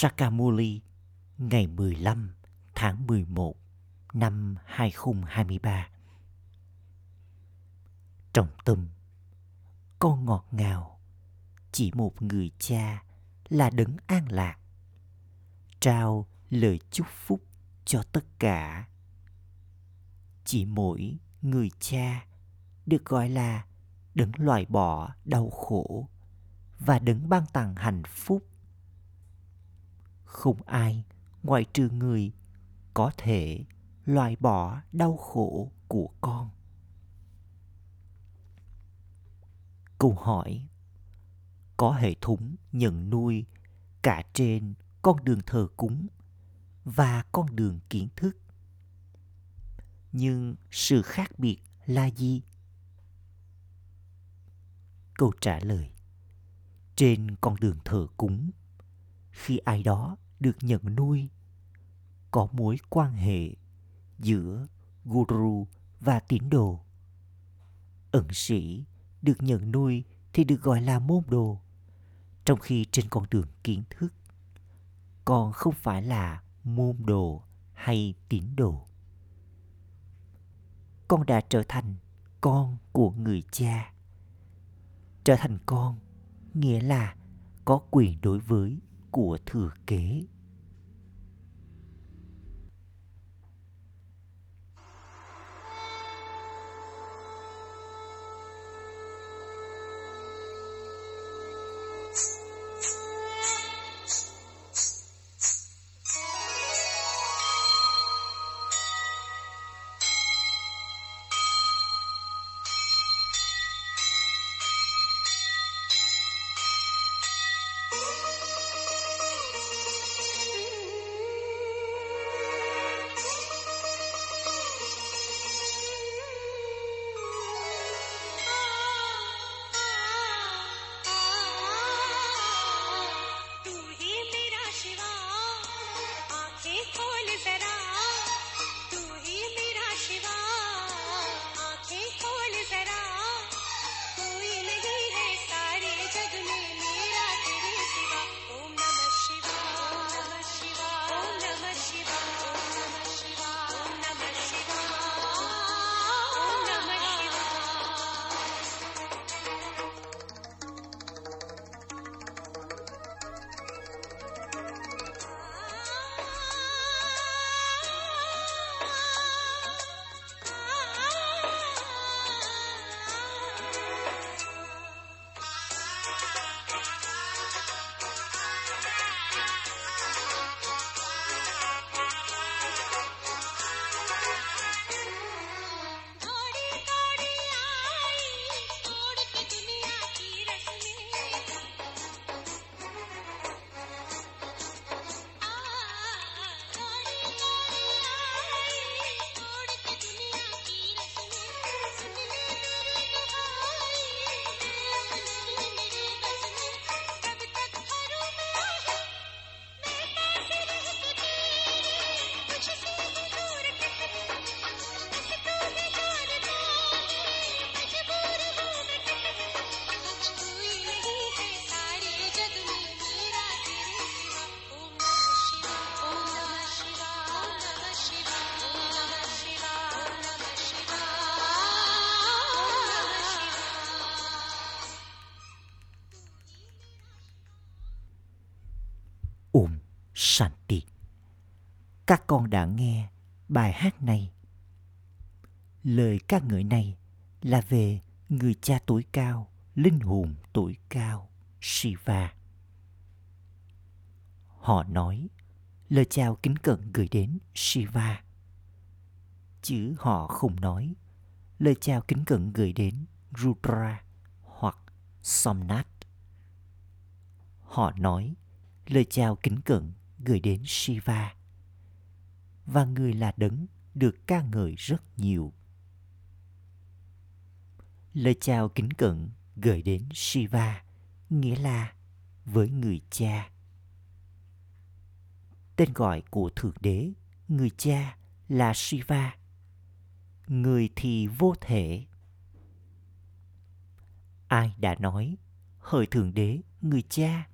Sakamuli ngày 15 tháng 11 năm 2023. Trong tâm, con ngọt ngào, chỉ một người cha là đấng an lạc. Trao lời chúc phúc cho tất cả. Chỉ mỗi người cha được gọi là đấng loại bỏ đau khổ và đấng ban tặng hạnh phúc không ai ngoại trừ người có thể loại bỏ đau khổ của con. Câu hỏi, có hệ thống nhận nuôi cả trên con đường thờ cúng và con đường kiến thức. Nhưng sự khác biệt là gì? Câu trả lời, trên con đường thờ cúng khi ai đó được nhận nuôi. Có mối quan hệ giữa guru và tín đồ. Ẩn sĩ được nhận nuôi thì được gọi là môn đồ. Trong khi trên con đường kiến thức, còn không phải là môn đồ hay tín đồ. Con đã trở thành con của người cha. Trở thành con nghĩa là có quyền đối với của thừa kế. Các con đã nghe bài hát này. Lời ca ngợi này là về người cha tuổi cao, linh hồn tuổi cao, Shiva. Họ nói lời chào kính cận gửi đến Shiva. Chứ họ không nói lời chào kính cận gửi đến Rudra hoặc Somnath. Họ nói lời chào kính cận gửi đến Shiva. Và người là đấng được ca ngợi rất nhiều. Lời chào kính cận gửi đến Shiva nghĩa là với người cha. Tên gọi của Thượng Đế, người cha là Shiva. Người thì vô thể. Ai đã nói hỡi Thượng Đế, người cha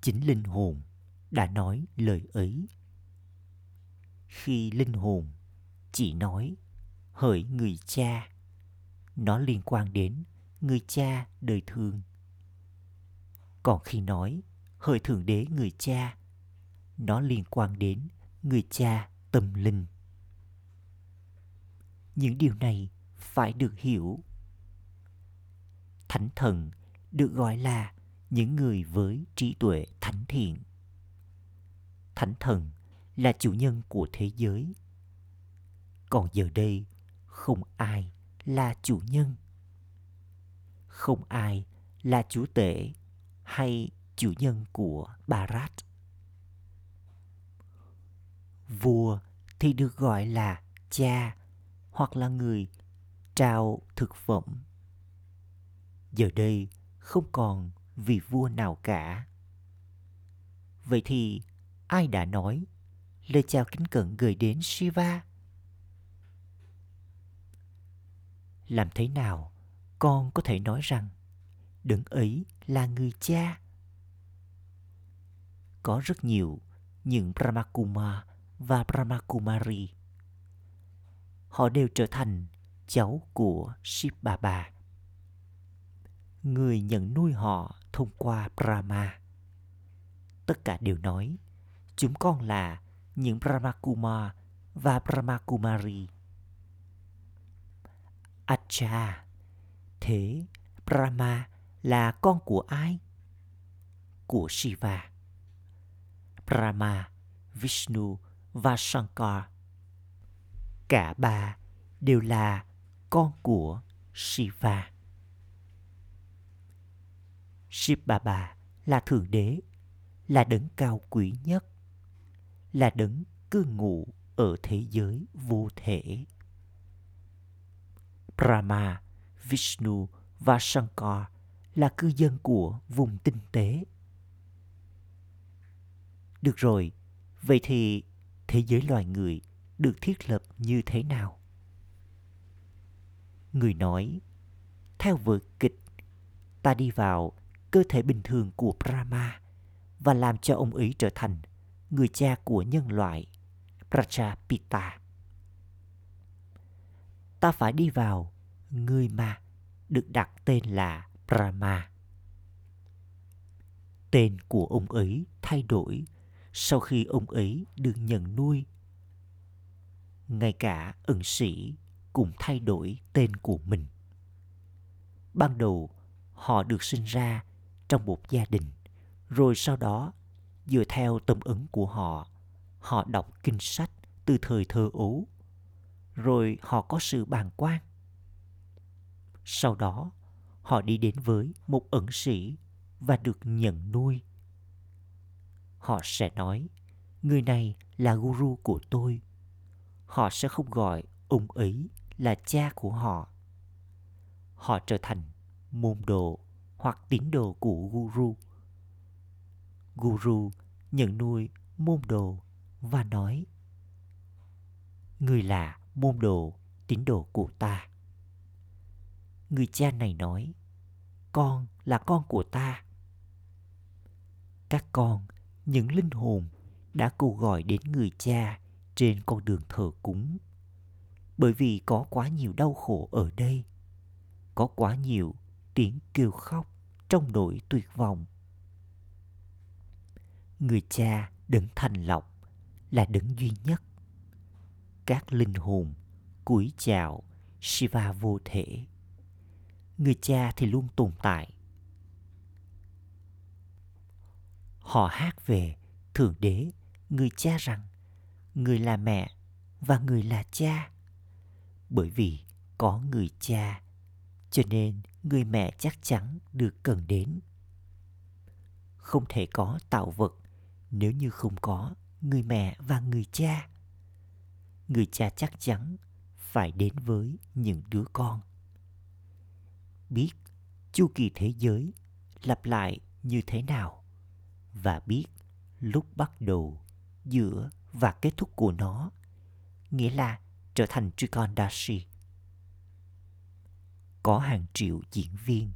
chính linh hồn đã nói lời ấy khi linh hồn chỉ nói hỡi người cha. Nó liên quan đến người cha đời thường. Còn khi nói hỡi thượng đế người cha, nó liên quan đến người cha tâm linh. Những điều này phải được hiểu. Thánh thần được gọi là những người với trí tuệ thánh thiện. Thánh thần là chủ nhân của thế giới. Còn giờ đây, không ai là chủ nhân. Không ai là chủ tể hay chủ nhân của barat vua thì được gọi là cha hoặc là người trao thực phẩm. Giờ đây không còn vị vua nào cả. Vậy thì ai đã nói lời chào kính cẩn gửi đến shiva làm thế nào con có thể nói rằng đấng ấy là người cha có rất nhiều những brahmakuma và brahmakumari họ đều trở thành cháu của Shiv Baba. Người nhận nuôi họ thông qua Brahma. Tất cả đều nói, chúng con là những Brahmakuma và Brahmakumari. Acha, thế Brahma là con của ai? Của Shiva. Brahma, Vishnu và Shankar cả ba đều là con của Shiva. Shiv Baba là thượng đế, là đấng cao quý nhất, là đấng cư ngụ ở thế giới vô thể. Brahma, Vishnu và Shankar là cư dân của vùng tinh tế. Được rồi, vậy thì thế giới loài người được thiết lập như thế nào người nói theo vở kịch ta đi vào cơ thể bình thường của brahma và làm cho ông ấy trở thành người cha của nhân loại prajapita ta phải đi vào người mà được đặt tên là brahma. Tên của ông ấy thay đổi sau khi ông ấy được nhận nuôi. Ngay cả ẩn sĩ cũng thay đổi tên của mình. Ban đầu, họ được sinh ra trong một gia đình, rồi sau đó, dựa theo tâm ứng của họ, họ đọc kinh sách từ thời thơ ấu, rồi họ có sự bàn quan. Sau đó, họ đi đến với một ẩn sĩ và được nhận nuôi. Họ sẽ nói, người này là guru của tôi họ sẽ không gọi ông ấy là cha của họ. Họ trở thành môn đồ hoặc tín đồ của guru. Guru nhận nuôi môn đồ và nói Người là môn đồ, tín đồ của ta. Người cha này nói Con là con của ta. Các con, những linh hồn đã cầu gọi đến người cha trên con đường thờ cúng bởi vì có quá nhiều đau khổ ở đây có quá nhiều tiếng kêu khóc trong nỗi tuyệt vọng người cha đấng thành lọc là đấng duy nhất. Các linh hồn, cúi chào, shiva vô thể. Người cha thì luôn tồn tại. Họ hát về thượng đế, người cha rằng, người là mẹ và người là cha. Bởi vì có người cha, cho nên người mẹ chắc chắn được cần đến. Không thể có tạo vật nếu như không có người mẹ và người cha người cha chắc chắn phải đến với những đứa con biết chu kỳ thế giới lặp lại như thế nào và biết lúc bắt đầu giữa và kết thúc của nó nghĩa là trở thành Trikondashi. Có hàng triệu diễn viên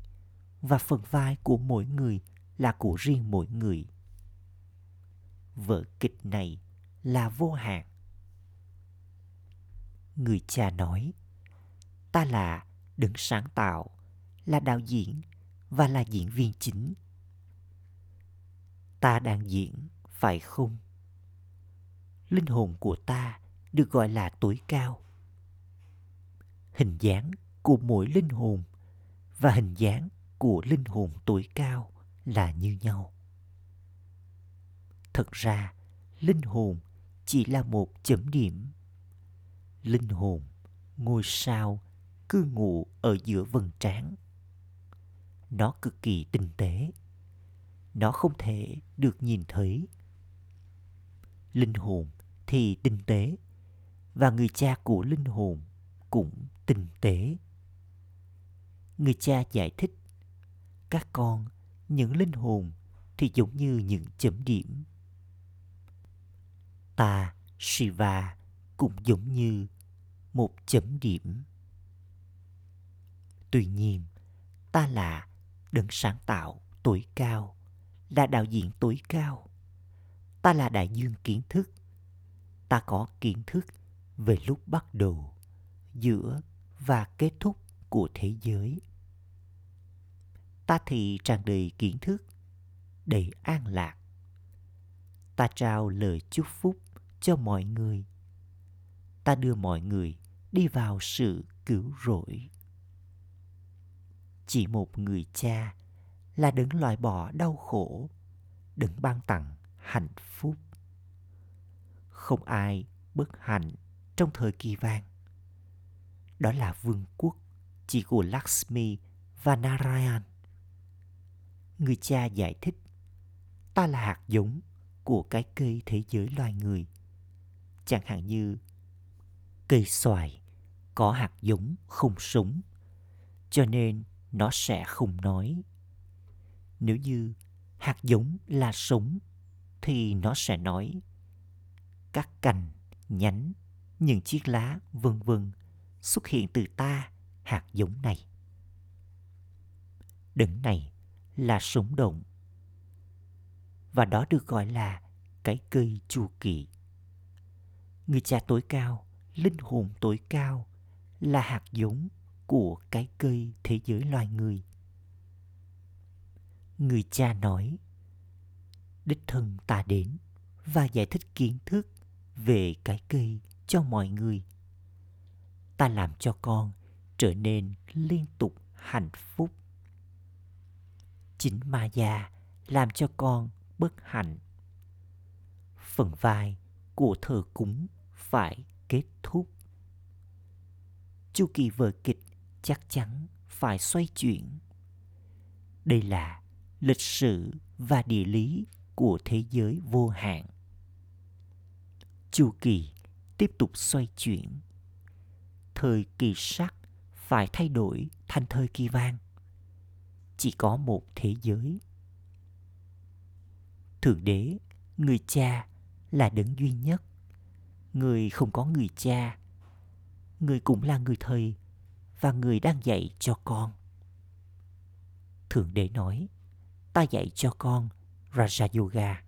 và phần vai của mỗi người là của riêng mỗi người vở kịch này là vô hạn. Người cha nói, ta là đứng sáng tạo, là đạo diễn và là diễn viên chính. Ta đang diễn, phải không? Linh hồn của ta được gọi là tối cao. Hình dáng của mỗi linh hồn và hình dáng của linh hồn tối cao là như nhau thật ra, linh hồn chỉ là một chấm điểm. Linh hồn, ngôi sao cư ngụ ở giữa vầng trán. Nó cực kỳ tinh tế. Nó không thể được nhìn thấy. Linh hồn thì tinh tế, và người cha của linh hồn cũng tinh tế. Người cha giải thích, các con, những linh hồn thì giống như những chấm điểm ta, shiva, cũng giống như một chấm điểm. Tuy nhiên, ta là đấng sáng tạo tối cao, là đạo diễn tối cao. Ta là đại dương kiến thức. Ta có kiến thức về lúc bắt đầu, giữa và kết thúc của thế giới. Ta thì tràn đầy kiến thức, đầy an lạc. Ta trao lời chúc phúc cho mọi người ta đưa mọi người đi vào sự cứu rỗi chỉ một người cha là đứng loại bỏ đau khổ đứng ban tặng hạnh phúc không ai bất hạnh trong thời kỳ vàng đó là vương quốc chỉ của Lakshmi và Narayan. Người cha giải thích, ta là hạt giống của cái cây thế giới loài người. Chẳng hạn như cây xoài có hạt giống không sống, cho nên nó sẽ không nói. Nếu như hạt giống là sống, thì nó sẽ nói. Các cành, nhánh, những chiếc lá, vân vân xuất hiện từ ta hạt giống này. Đấng này là sống động và đó được gọi là cái cây chu kỳ. Người cha tối cao, linh hồn tối cao là hạt giống của cái cây thế giới loài người. Người cha nói, đích thân ta đến và giải thích kiến thức về cái cây cho mọi người. Ta làm cho con trở nên liên tục hạnh phúc. Chính ma già làm cho con bất hạnh. Phần vai của thờ cúng phải kết thúc. Chu kỳ vở kịch chắc chắn phải xoay chuyển. Đây là lịch sử và địa lý của thế giới vô hạn. Chu kỳ tiếp tục xoay chuyển. Thời kỳ sắc phải thay đổi thành thời kỳ vàng. Chỉ có một thế giới. Thượng đế, người cha là đấng duy nhất người không có người cha. Người cũng là người thầy và người đang dạy cho con. Thượng đế nói ta dạy cho con raja yoga.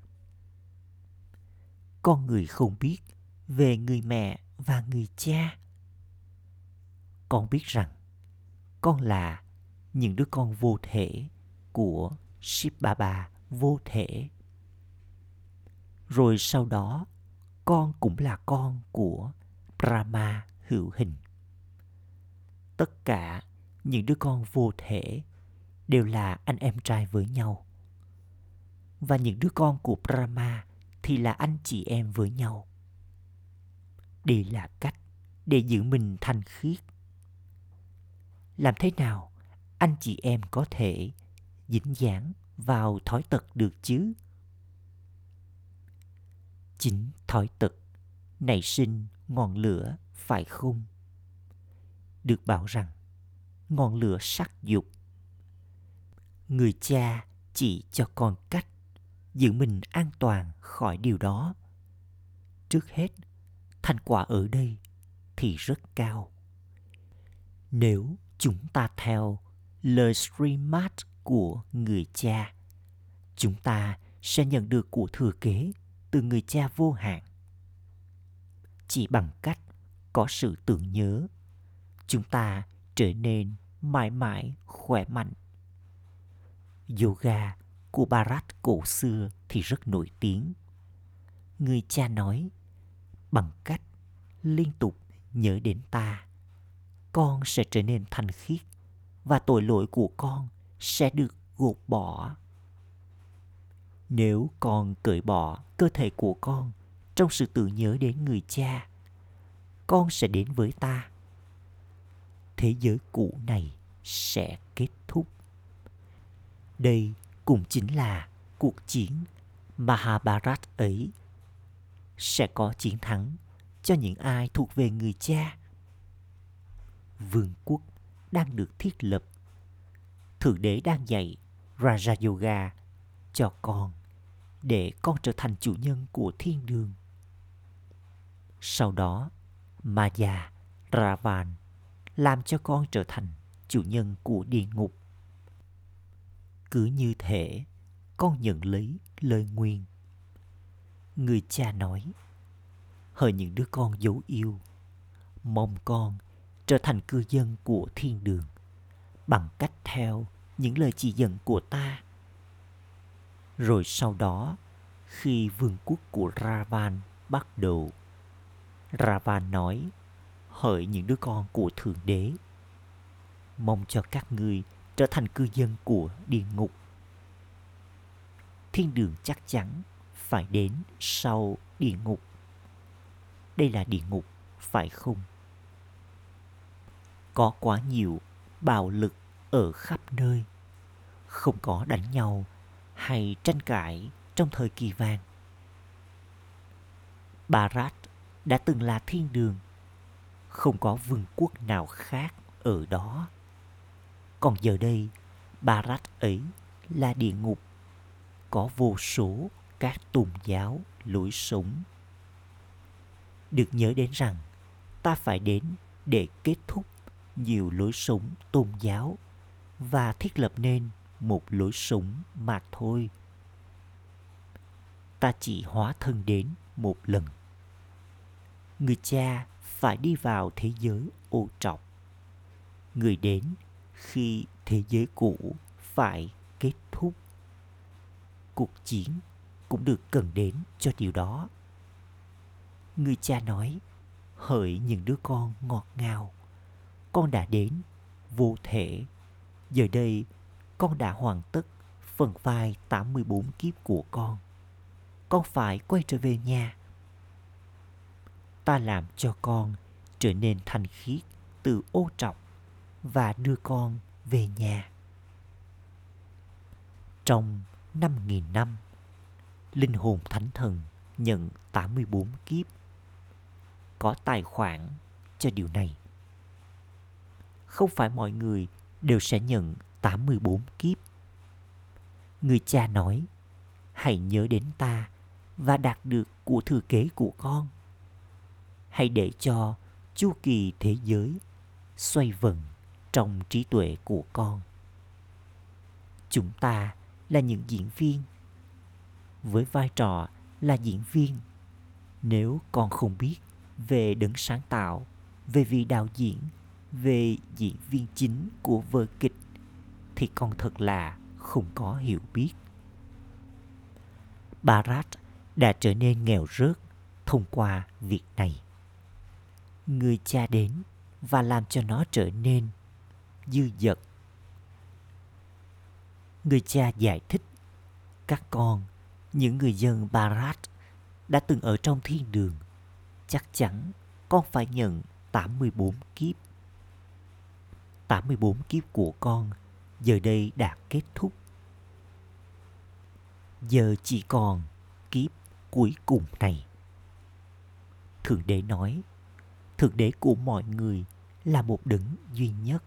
Con người không biết về người mẹ và người cha. Con biết rằng con là những đứa con vô thể của shiva Baba vô thể. Rồi sau đó, con cũng là con của Brahma hữu hình. Tất cả những đứa con vô thể đều là anh em trai với nhau. Và những đứa con của Brahma thì là anh chị em với nhau. Đây là cách để giữ mình thanh khiết làm thế nào anh chị em có thể dính dáng vào thói tật được chứ chính thói tật. Nảy sinh ngọn lửa phải không được bảo rằng, ngọn lửa sắc dục. Người cha chỉ cho con cách giữ mình an toàn khỏi điều đó. Trước hết, thành quả ở đây thì rất cao. Nếu chúng ta theo lời streamat của người cha, chúng ta sẽ nhận được của thừa kế từ người cha vô hạn chỉ bằng cách có sự tưởng nhớ chúng ta trở nên mãi mãi khỏe mạnh yoga của Bharat cổ xưa thì rất nổi tiếng. Người cha nói, bằng cách liên tục nhớ đến ta, con sẽ trở nên thanh khiết và tội lỗi của con sẽ được gột bỏ. Nếu con cởi bỏ cơ thể của con trong sự tự nhớ đến người cha, con sẽ đến với ta. Thế giới cũ này sẽ kết thúc. Đây cũng chính là cuộc chiến Mahabharat ấy. Sẽ có chiến thắng cho những ai thuộc về người cha. Vương quốc đang được thiết lập. Thượng đế đang dạy Raja Yoga cho con để con trở thành chủ nhân của thiên đường. Sau đó, Maya, Ravan làm cho con trở thành chủ nhân của địa ngục. Cứ như thể con nhận lấy lời nguyên. Người cha nói, hỡi những đứa con dấu yêu, mong con trở thành cư dân của thiên đường bằng cách theo những lời chỉ dẫn của ta. Rồi sau đó, khi vương quốc của Ravan bắt đầu, Ravan nói, hỡi những đứa con của Thượng Đế, mong cho các ngươi trở thành cư dân của địa ngục. Thiên đường chắc chắn phải đến sau địa ngục. Đây là địa ngục, phải không? Có quá nhiều bạo lực ở khắp nơi. Không có đánh nhau hay tranh cãi trong thời kỳ vàng. Barat đã từng là thiên đường. Không có vương quốc nào khác ở đó. Còn giờ đây, Barat ấy là địa ngục. Có vô số các tôn giáo lối sống. Được nhớ đến rằng ta phải đến để kết thúc nhiều lối sống tôn giáo và thiết lập nên một lối sống mà thôi. Ta chỉ hóa thân đến một lần. Người cha phải đi vào thế giới ô trọc. Người đến khi thế giới cũ phải kết thúc. Cuộc chiến cũng được cần đến cho điều đó. Người cha nói, hỡi những đứa con ngọt ngào, con đã đến vô thể. Giờ đây, con đã hoàn tất phần vai 84 kiếp của con. Con phải quay trở về nhà. Ta làm cho con trở nên thanh khiết từ ô trọc và đưa con về nhà. Trong 5.000 năm, linh hồn thánh thần nhận 84 kiếp. Có tài khoản cho điều này. Không phải mọi người đều sẽ nhận 84 kiếp. Người cha nói, hãy nhớ đến ta và đạt được của thừa kế của con. Hãy để cho chu kỳ thế giới xoay vần trong trí tuệ của con chúng ta là những diễn viên với vai trò là diễn viên nếu con không biết về đấng sáng tạo về vị đạo diễn về diễn viên chính của vở kịch thì con thật là không có hiểu biết Barat đã trở nên nghèo rớt thông qua việc này. Người cha đến và làm cho nó trở nên dư dật. Người cha giải thích, các con, những người dân Barat đã từng ở trong thiên đường, chắc chắn con phải nhận 84 kiếp. 84 kiếp của con giờ đây đã kết thúc. Giờ chỉ còn kiếp cuối cùng này. Thượng đế nói, Thượng đế của mọi người là một đấng duy nhất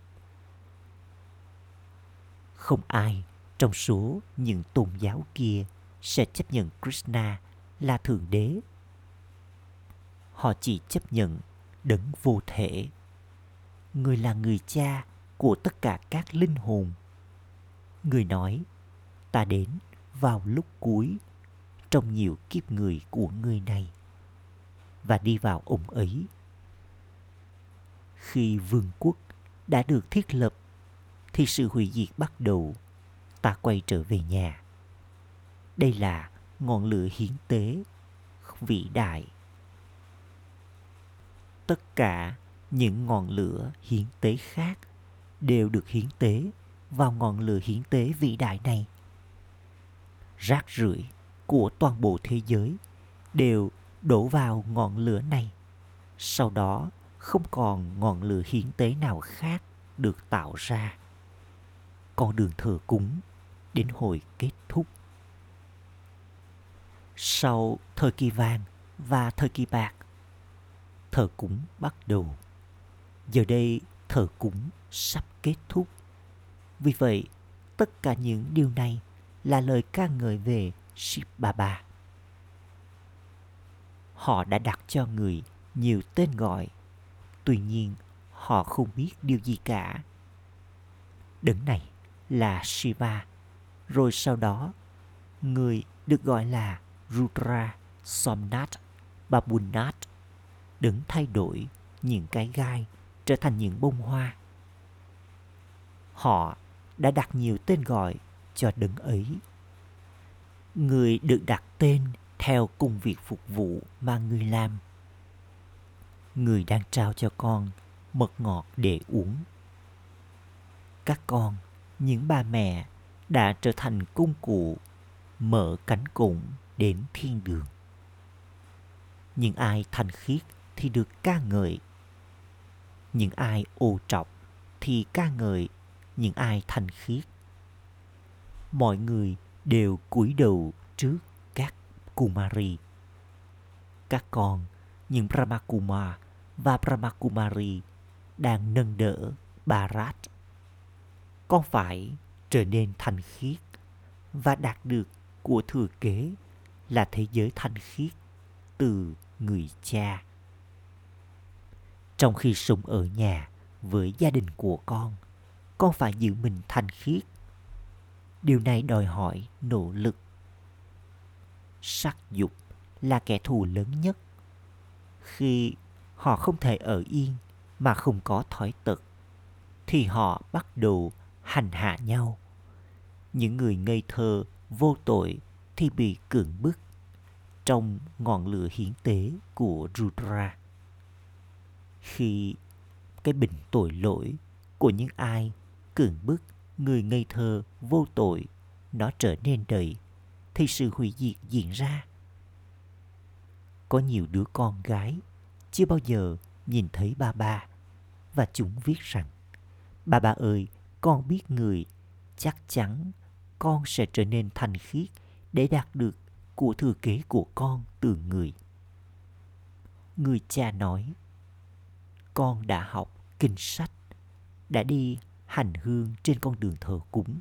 không ai trong số những tôn giáo kia sẽ chấp nhận Krishna là Thượng Đế. Họ chỉ chấp nhận đấng vô thể. Người là người cha của tất cả các linh hồn. Người nói, ta đến vào lúc cuối, trong nhiều kiếp người của người này và đi vào ủng ấy. Khi vương quốc đã được thiết lập thì sự hủy diệt bắt đầu. Ta quay trở về nhà. Đây là ngọn lửa hiến tế vĩ đại. Tất cả những ngọn lửa hiến tế khác đều được hiến tế vào ngọn lửa hiến tế vĩ đại này. Rác rưởi của toàn bộ thế giới đều đổ vào ngọn lửa này. Sau đó không còn ngọn lửa hiến tế nào khác được tạo ra. Con đường thờ cúng đến hồi kết thúc. Sau thời kỳ vàng và thời kỳ bạc, thờ cúng bắt đầu. Giờ đây thờ cúng sắp kết thúc. Vì vậy, tất cả những điều này là lời ca ngợi về Shiv Baba. Họ đã đặt cho người nhiều tên gọi, tuy nhiên họ không biết điều gì cả. Đấng này là Shiva, rồi sau đó người được gọi là Rudra Somnath Babunath đấng thay đổi những cái gai trở thành những bông hoa. Họ đã đặt nhiều tên gọi cho đấng ấy. Người được đặt tên theo công việc phục vụ mà người làm. Người đang trao cho con mật ngọt để uống. Các con, những bà mẹ đã trở thành công cụ mở cánh cổng đến thiên đường. Những ai thành khiết thì được ca ngợi. Những ai ô trọc thì ca ngợi những ai thành khiết. Mọi người đều cúi đầu trước các Kumari. Các con, những Brahmakuma và Brahmakumari đang nâng đỡ Bharat. Con phải trở nên thành khiết và đạt được của thừa kế là thế giới thanh khiết từ người cha. Trong khi sống ở nhà với gia đình của con, con phải giữ mình thanh khiết. Điều này đòi hỏi nỗ lực. Sắc dục là kẻ thù lớn nhất. Khi họ không thể ở yên mà không có thói tật, thì họ bắt đầu hành hạ nhau. Những người ngây thơ, vô tội thì bị cưỡng bức trong ngọn lửa hiến tế của Rudra. Khi cái bình tội lỗi của những ai cưỡng bức người ngây thơ vô tội nó trở nên đầy thì sự hủy diệt diễn ra. Có nhiều đứa con gái chưa bao giờ nhìn thấy ba ba và chúng viết rằng Ba ba ơi, con biết người, chắc chắn con sẽ trở nên thành khiết để đạt được của thừa kế của con từ người. Người cha nói, con đã học kinh sách, đã đi hành hương trên con đường thờ cúng.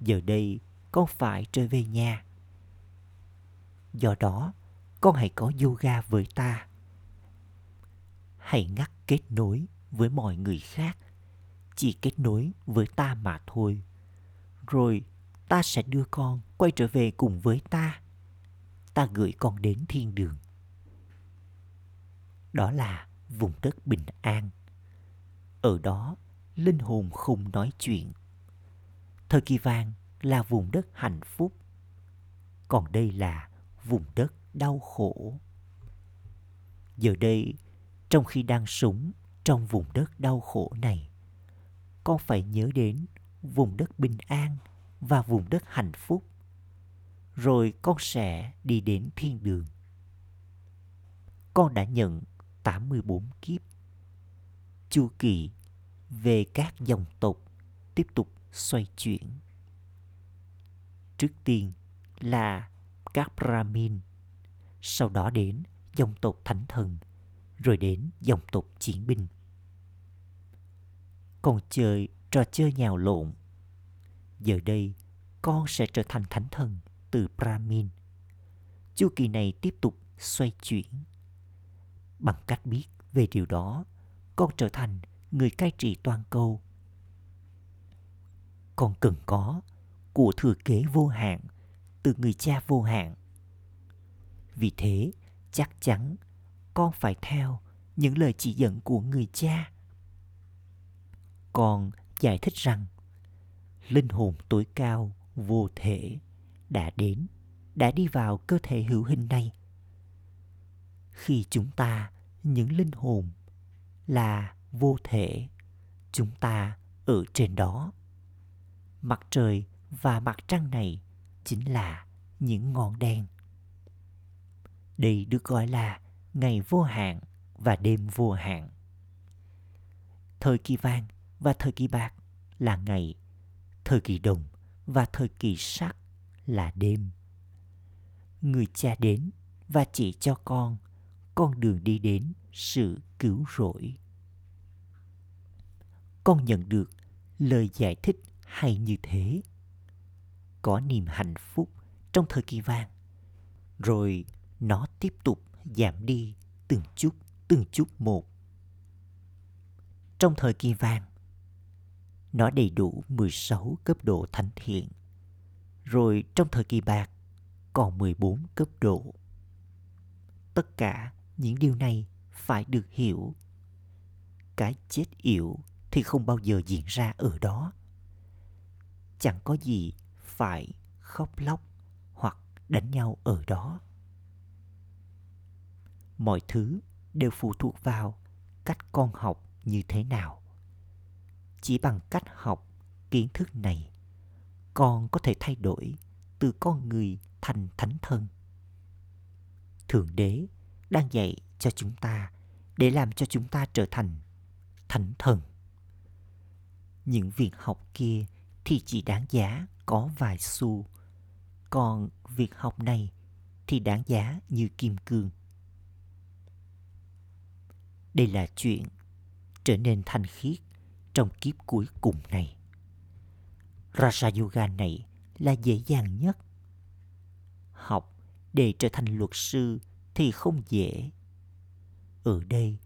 Giờ đây con phải trở về nhà. Do đó, con hãy có yoga với ta. Hãy ngắt kết nối với mọi người khác, chỉ kết nối với ta mà thôi. Rồi ta sẽ đưa con quay trở về cùng với ta. Ta gửi con đến thiên đường. Đó là vùng đất bình an. Ở đó, linh hồn không nói chuyện. Thời kỳ vàng là vùng đất hạnh phúc. Còn đây là vùng đất đau khổ. Giờ đây, trong khi đang sống trong vùng đất đau khổ này, con phải nhớ đến vùng đất bình an và vùng đất hạnh phúc. Rồi con sẽ đi đến thiên đường. Con đã nhận 84 kiếp. Chu kỳ về các dòng tộc tiếp tục xoay chuyển. Trước tiên là các Brahmin, sau đó đến dòng tộc thánh thần, rồi đến dòng tộc chiến binh. Còn chơi trò chơi nhào lộn Giờ đây, con sẽ trở thành thánh thần từ Brahmin. Chu kỳ này tiếp tục xoay chuyển. Bằng cách biết về điều đó, con trở thành người cai trị toàn cầu. Con cần có của thừa kế vô hạn từ người cha vô hạn. Vì thế, chắc chắn con phải theo những lời chỉ dẫn của người cha. Con giải thích rằng linh hồn tối cao vô thể đã đến, đã đi vào cơ thể hữu hình này. Khi chúng ta, những linh hồn là vô thể, chúng ta ở trên đó. Mặt trời và mặt trăng này chính là những ngọn đèn. Đây được gọi là ngày vô hạn và đêm vô hạn. Thời kỳ vàng và thời kỳ bạc là ngày, thời kỳ đồng và thời kỳ sắc là đêm. Người cha đến và chỉ cho con con đường đi đến sự cứu rỗi. Con nhận được lời giải thích hay như thế. Có niềm hạnh phúc trong thời kỳ vàng. Rồi nó tiếp tục giảm đi từng chút, từng chút một. Trong thời kỳ vàng, nó đầy đủ 16 cấp độ thánh thiện. Rồi trong thời kỳ bạc, còn 14 cấp độ. Tất cả những điều này phải được hiểu. Cái chết yểu thì không bao giờ diễn ra ở đó. Chẳng có gì phải khóc lóc hoặc đánh nhau ở đó. Mọi thứ đều phụ thuộc vào cách con học như thế nào. Chỉ bằng cách học kiến thức này, con có thể thay đổi từ con người thành thánh thân. Thượng đế đang dạy cho chúng ta để làm cho chúng ta trở thành thánh thần. Những việc học kia thì chỉ đáng giá có vài xu, còn việc học này thì đáng giá như kim cương. Đây là chuyện trở nên thanh khiết trong kiếp cuối cùng này. Raja Yoga này là dễ dàng nhất. Học để trở thành luật sư thì không dễ. Ở đây,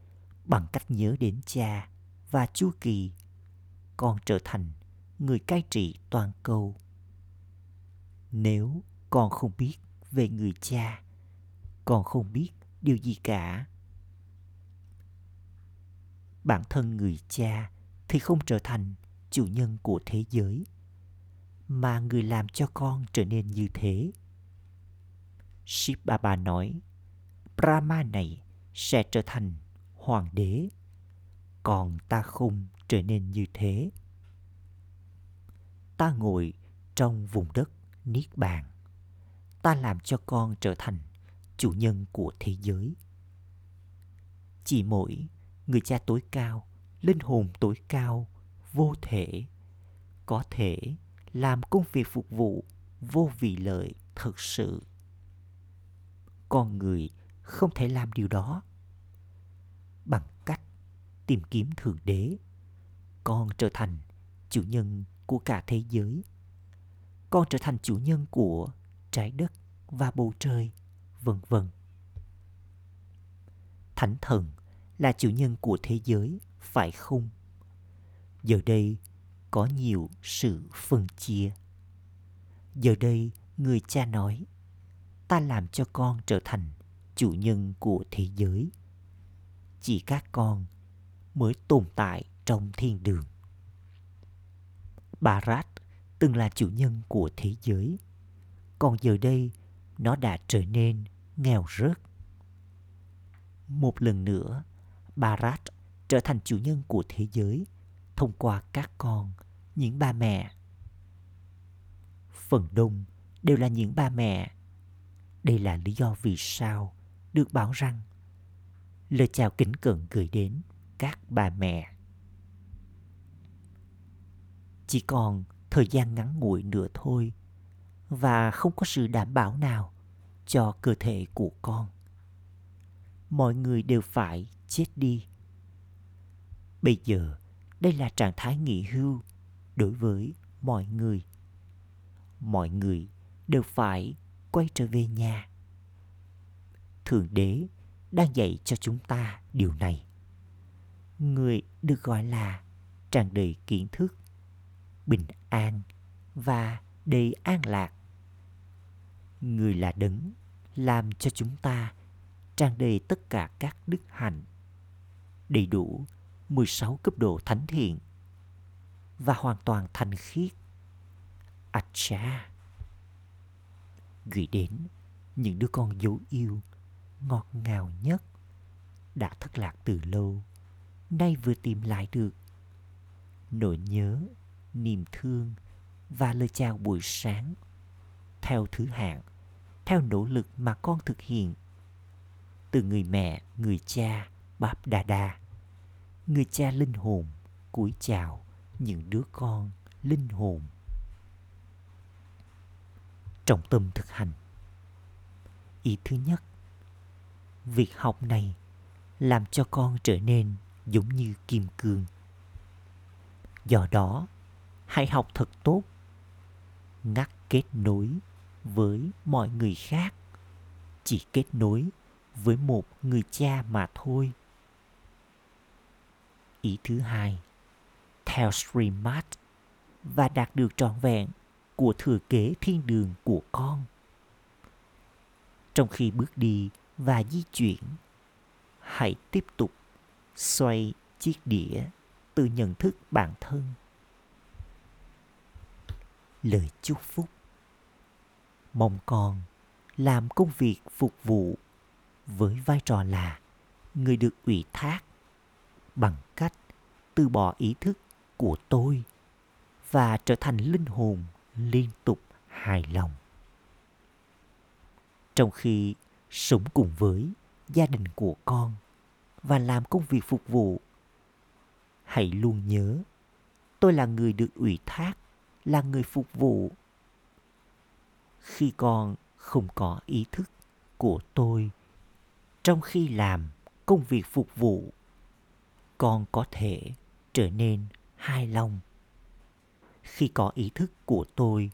bằng cách nhớ đến cha và Chu Kỳ, con trở thành người cai trị toàn cầu. Nếu con không biết về người cha, con không biết điều gì cả. Bản thân người cha thì không trở thành chủ nhân của thế giới, mà người làm cho con trở nên như thế. Shiv Baba nói, Brahma này sẽ trở thành hoàng đế, còn ta không trở nên như thế. Ta ngồi trong vùng đất Niết Bàn. Ta làm cho con trở thành chủ nhân của thế giới. Chỉ mỗi người cha tối cao, linh hồn tối cao, vô thể, có thể làm công việc phục vụ vô vị lợi thực sự. Con người không thể làm điều đó bằng cách tìm kiếm thượng đế con trở thành chủ nhân của cả thế giới. Con trở thành chủ nhân của trái đất và bầu trời, vân vân. Thánh thần là chủ nhân của thế giới, phải không? Giờ đây có nhiều sự phân chia. Giờ đây người cha nói, ta làm cho con trở thành chủ nhân của thế giới. Chỉ các con mới tồn tại trong thiên đường. Barat từng là chủ nhân của thế giới. Còn giờ đây, nó đã trở nên nghèo rớt. Một lần nữa Barat trở thành chủ nhân của thế giới thông qua các con, những ba mẹ. Phần đông đều là những ba mẹ. Đây là lý do vì sao được bảo rằng lời chào kính cẩn gửi đến các bà mẹ. Chỉ còn thời gian ngắn ngủi nữa thôi và không có sự đảm bảo nào cho cơ thể của con. Mọi người đều phải chết đi. Bây giờ, đây là trạng thái nghỉ hưu đối với mọi người. Mọi người đều phải quay trở về nhà thượng đế đang dạy cho chúng ta điều này người được gọi là tràn đầy kiến thức bình an và đầy an lạc. Người là đấng làm cho chúng ta tràn đầy tất cả các đức hạnh, đầy đủ 16 cấp độ thánh thiện và hoàn toàn thanh khiết. Acha. Gửi đến những đứa con dấu yêu ngọt ngào nhất đã thất lạc từ lâu, nay vừa tìm lại được. Nỗi nhớ niềm thương và lời chào buổi sáng. Theo thứ hạng, theo nỗ lực mà con thực hiện. Từ người mẹ, người cha, báp đà đa. Người cha linh hồn cúi chào những đứa con linh hồn. Trọng tâm thực hành. Ý thứ nhất, việc học này làm cho con trở nên giống như kim cương. Do đó hãy học thật tốt. Ngắt kết nối với mọi người khác. Chỉ kết nối với một người cha mà thôi. Ý thứ hai, theo streammart và đạt được trọn vẹn của thừa kế thiên đường của con. Trong khi bước đi và di chuyển, hãy tiếp tục xoay chiếc đĩa từ nhận thức bản thân lời chúc phúc. Mong con làm công việc phục vụ với vai trò là người được ủy thác bằng cách từ bỏ ý thức của tôi và trở thành linh hồn liên tục hài lòng. Trong khi sống cùng với gia đình của con và làm công việc phục vụ, hãy luôn nhớ tôi là người được ủy thác là người phục vụ. Khi con không có ý thức của tôi, trong khi làm công việc phục vụ, con có thể trở nên hài lòng. Khi có ý thức của tôi,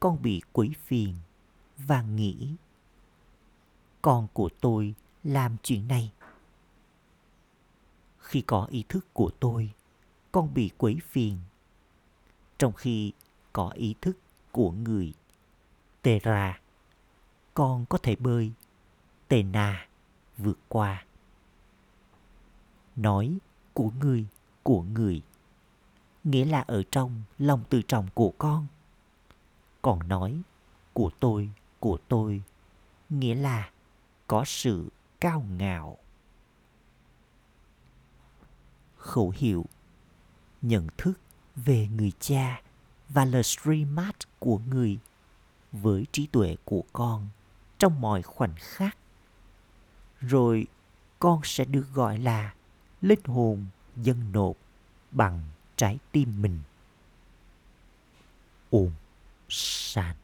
con bị quấy phiền và nghĩ, con của tôi làm chuyện này. Khi có ý thức của tôi, con bị quấy phiền trong khi có ý thức của người. Tera con có thể bơi. Tena vượt qua. Nói của người của người. Nghĩa là ở trong, lòng tự trọng của con. Còn nói của tôi của tôi. Nghĩa là có sự cao ngạo. Khẩu hiệu, nhận thức về người cha và lời streamat của người với trí tuệ của con trong mọi khoảnh khắc. Rồi con sẽ được gọi là linh hồn dân nộp bằng trái tim mình. Ôm san